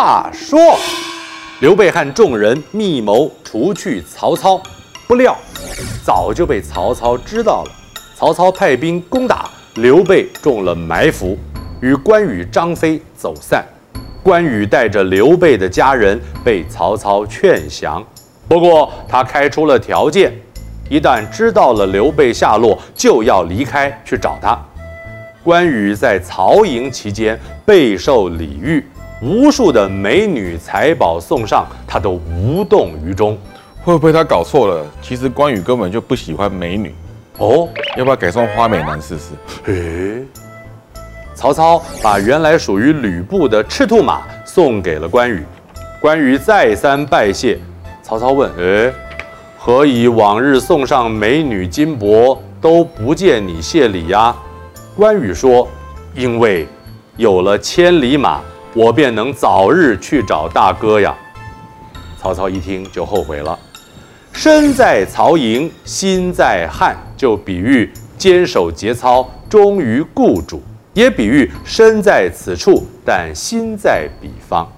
话说，刘备和众人密谋除去曹操，不料早就被曹操知道了。曹操派兵攻打，刘备中了埋伏，与关羽、张飞走散。关羽带着刘备的家人被曹操劝降，不过他开出了条件：一旦知道了刘备下落，就要离开去找他。关羽在曹营期间备受礼遇，无数的美女财宝送上，他都无动于衷。会不会他搞错了？其实关羽根本就不喜欢美女。哦，要不要改送花美男试试？诶，曹操把原来属于吕布的赤兔马送给了关羽，关羽再三拜谢。曹操问：“诶，何以往日送上美女金帛都不见你谢礼呀？”关羽说：“因为有了千里马，我便能早日去找大哥呀。”曹操一听就后悔了。身在曹营心在汉，就比喻坚守节操，忠于雇主，也比喻身在此处，但心在彼方。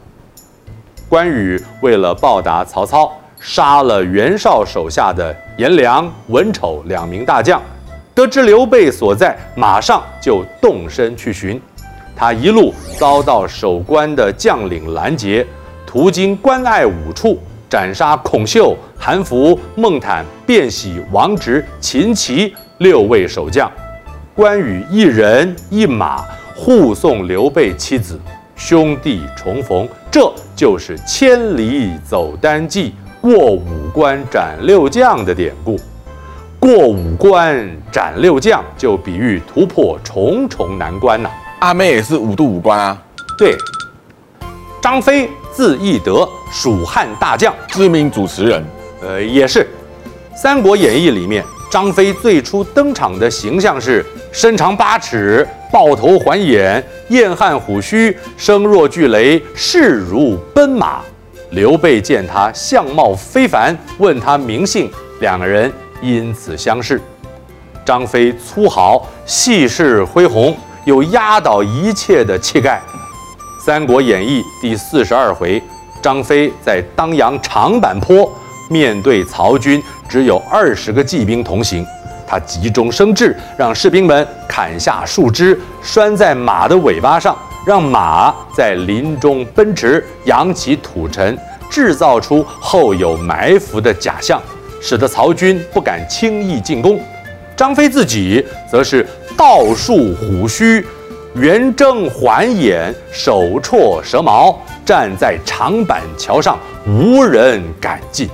关羽为了报答曹操，杀了袁绍手下的颜良、文丑两名大将。得知刘备所在，马上就动身去寻。他一路遭到守关的将领拦截，途经关隘五处。斩杀孔秀、韩福、孟坦、卞喜、王直、秦琪六位守将，关羽一人一马护送刘备妻子，兄弟重逢，这就是千里走单骑，过五关斩六将的典故。过五关斩六将，就比喻突破重重难关呐、阿妹也是五度五关啊。对，张飞。字翼德，蜀汉大将，知名主持人。呃，也是，《三国演义》里面，张飞最初登场的形象是身长八尺，豹头环眼，燕汉虎须，声若巨雷，势如奔马。刘备见他相貌非凡，问他名姓，两个人因此相识。张飞粗豪，气势恢宏，有压倒一切的气概。《三国演义》第四十二回，张飞在当阳长坂坡面对曹军，只有二十个骑兵同行。他急中生智，让士兵们砍下树枝拴在马的尾巴上，让马在林中奔驰，扬起土尘，制造出后有埋伏的假象，使得曹军不敢轻易进攻。张飞自己则是倒竖虎须。圆睁环眼，手绰蛇矛，站在长板桥上，无人敢近。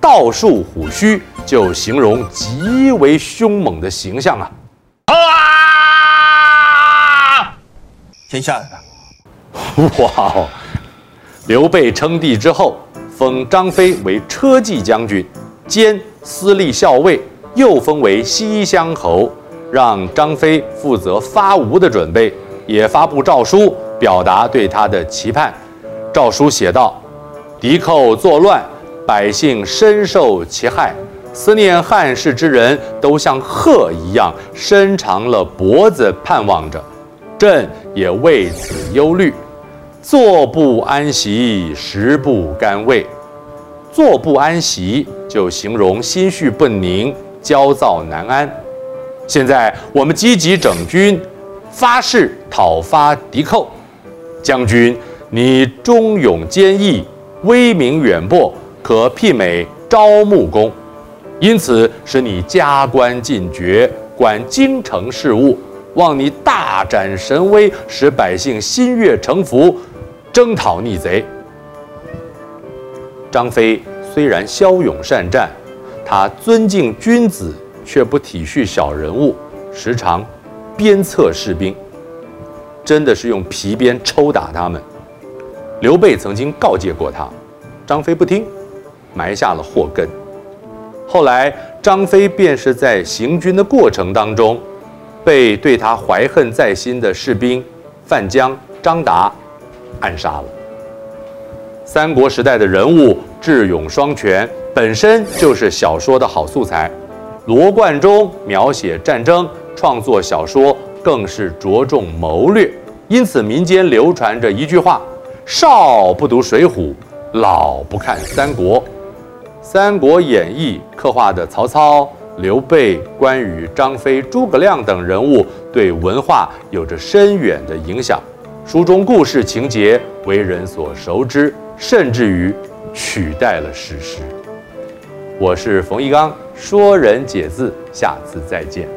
倒竖虎须，就形容极为凶猛的形象啊！啊！先下来了。哇哦！刘备称帝之后，封张飞为车骑将军，兼司隶校尉，又封为西乡侯。让张飞负责发吴的准备，也发布诏书表达对他的期盼。诏书写道：“敌寇作乱，百姓深受其害，思念汉室之人都像鹤一样伸长了脖子盼望着，朕也为此忧虑，坐不安席，食不甘味。坐不安席，就形容心绪不宁，焦躁难安。”现在我们积极整军，发誓讨伐敌寇。将军，你忠勇坚毅，威名远播，可媲美招募公，因此使你加官进爵，管京城事务。望你大展神威，使百姓心悦诚服，征讨逆贼。张飞虽然骁勇善战，他尊敬君子。却不体恤小人物，时常鞭策士兵，真的是用皮鞭抽打他们。刘备曾经告诫过他，张飞不听，埋下了祸根。后来张飞便是在行军的过程当中，被对他怀恨在心的士兵范江、张达暗杀了。三国时代的人物智勇双全，本身就是小说的好素材。罗贯中描写战争，创作小说更是着重谋略，因此民间流传着一句话：“少不读《水浒》，老不看《三国》。《三国演义》刻画的曹操、刘备、关羽、张飞、诸葛亮等人物，对文化有着深远的影响。书中故事情节为人所熟知，甚至于取代了史实。我是冯玉刚，说人解字，下次再见。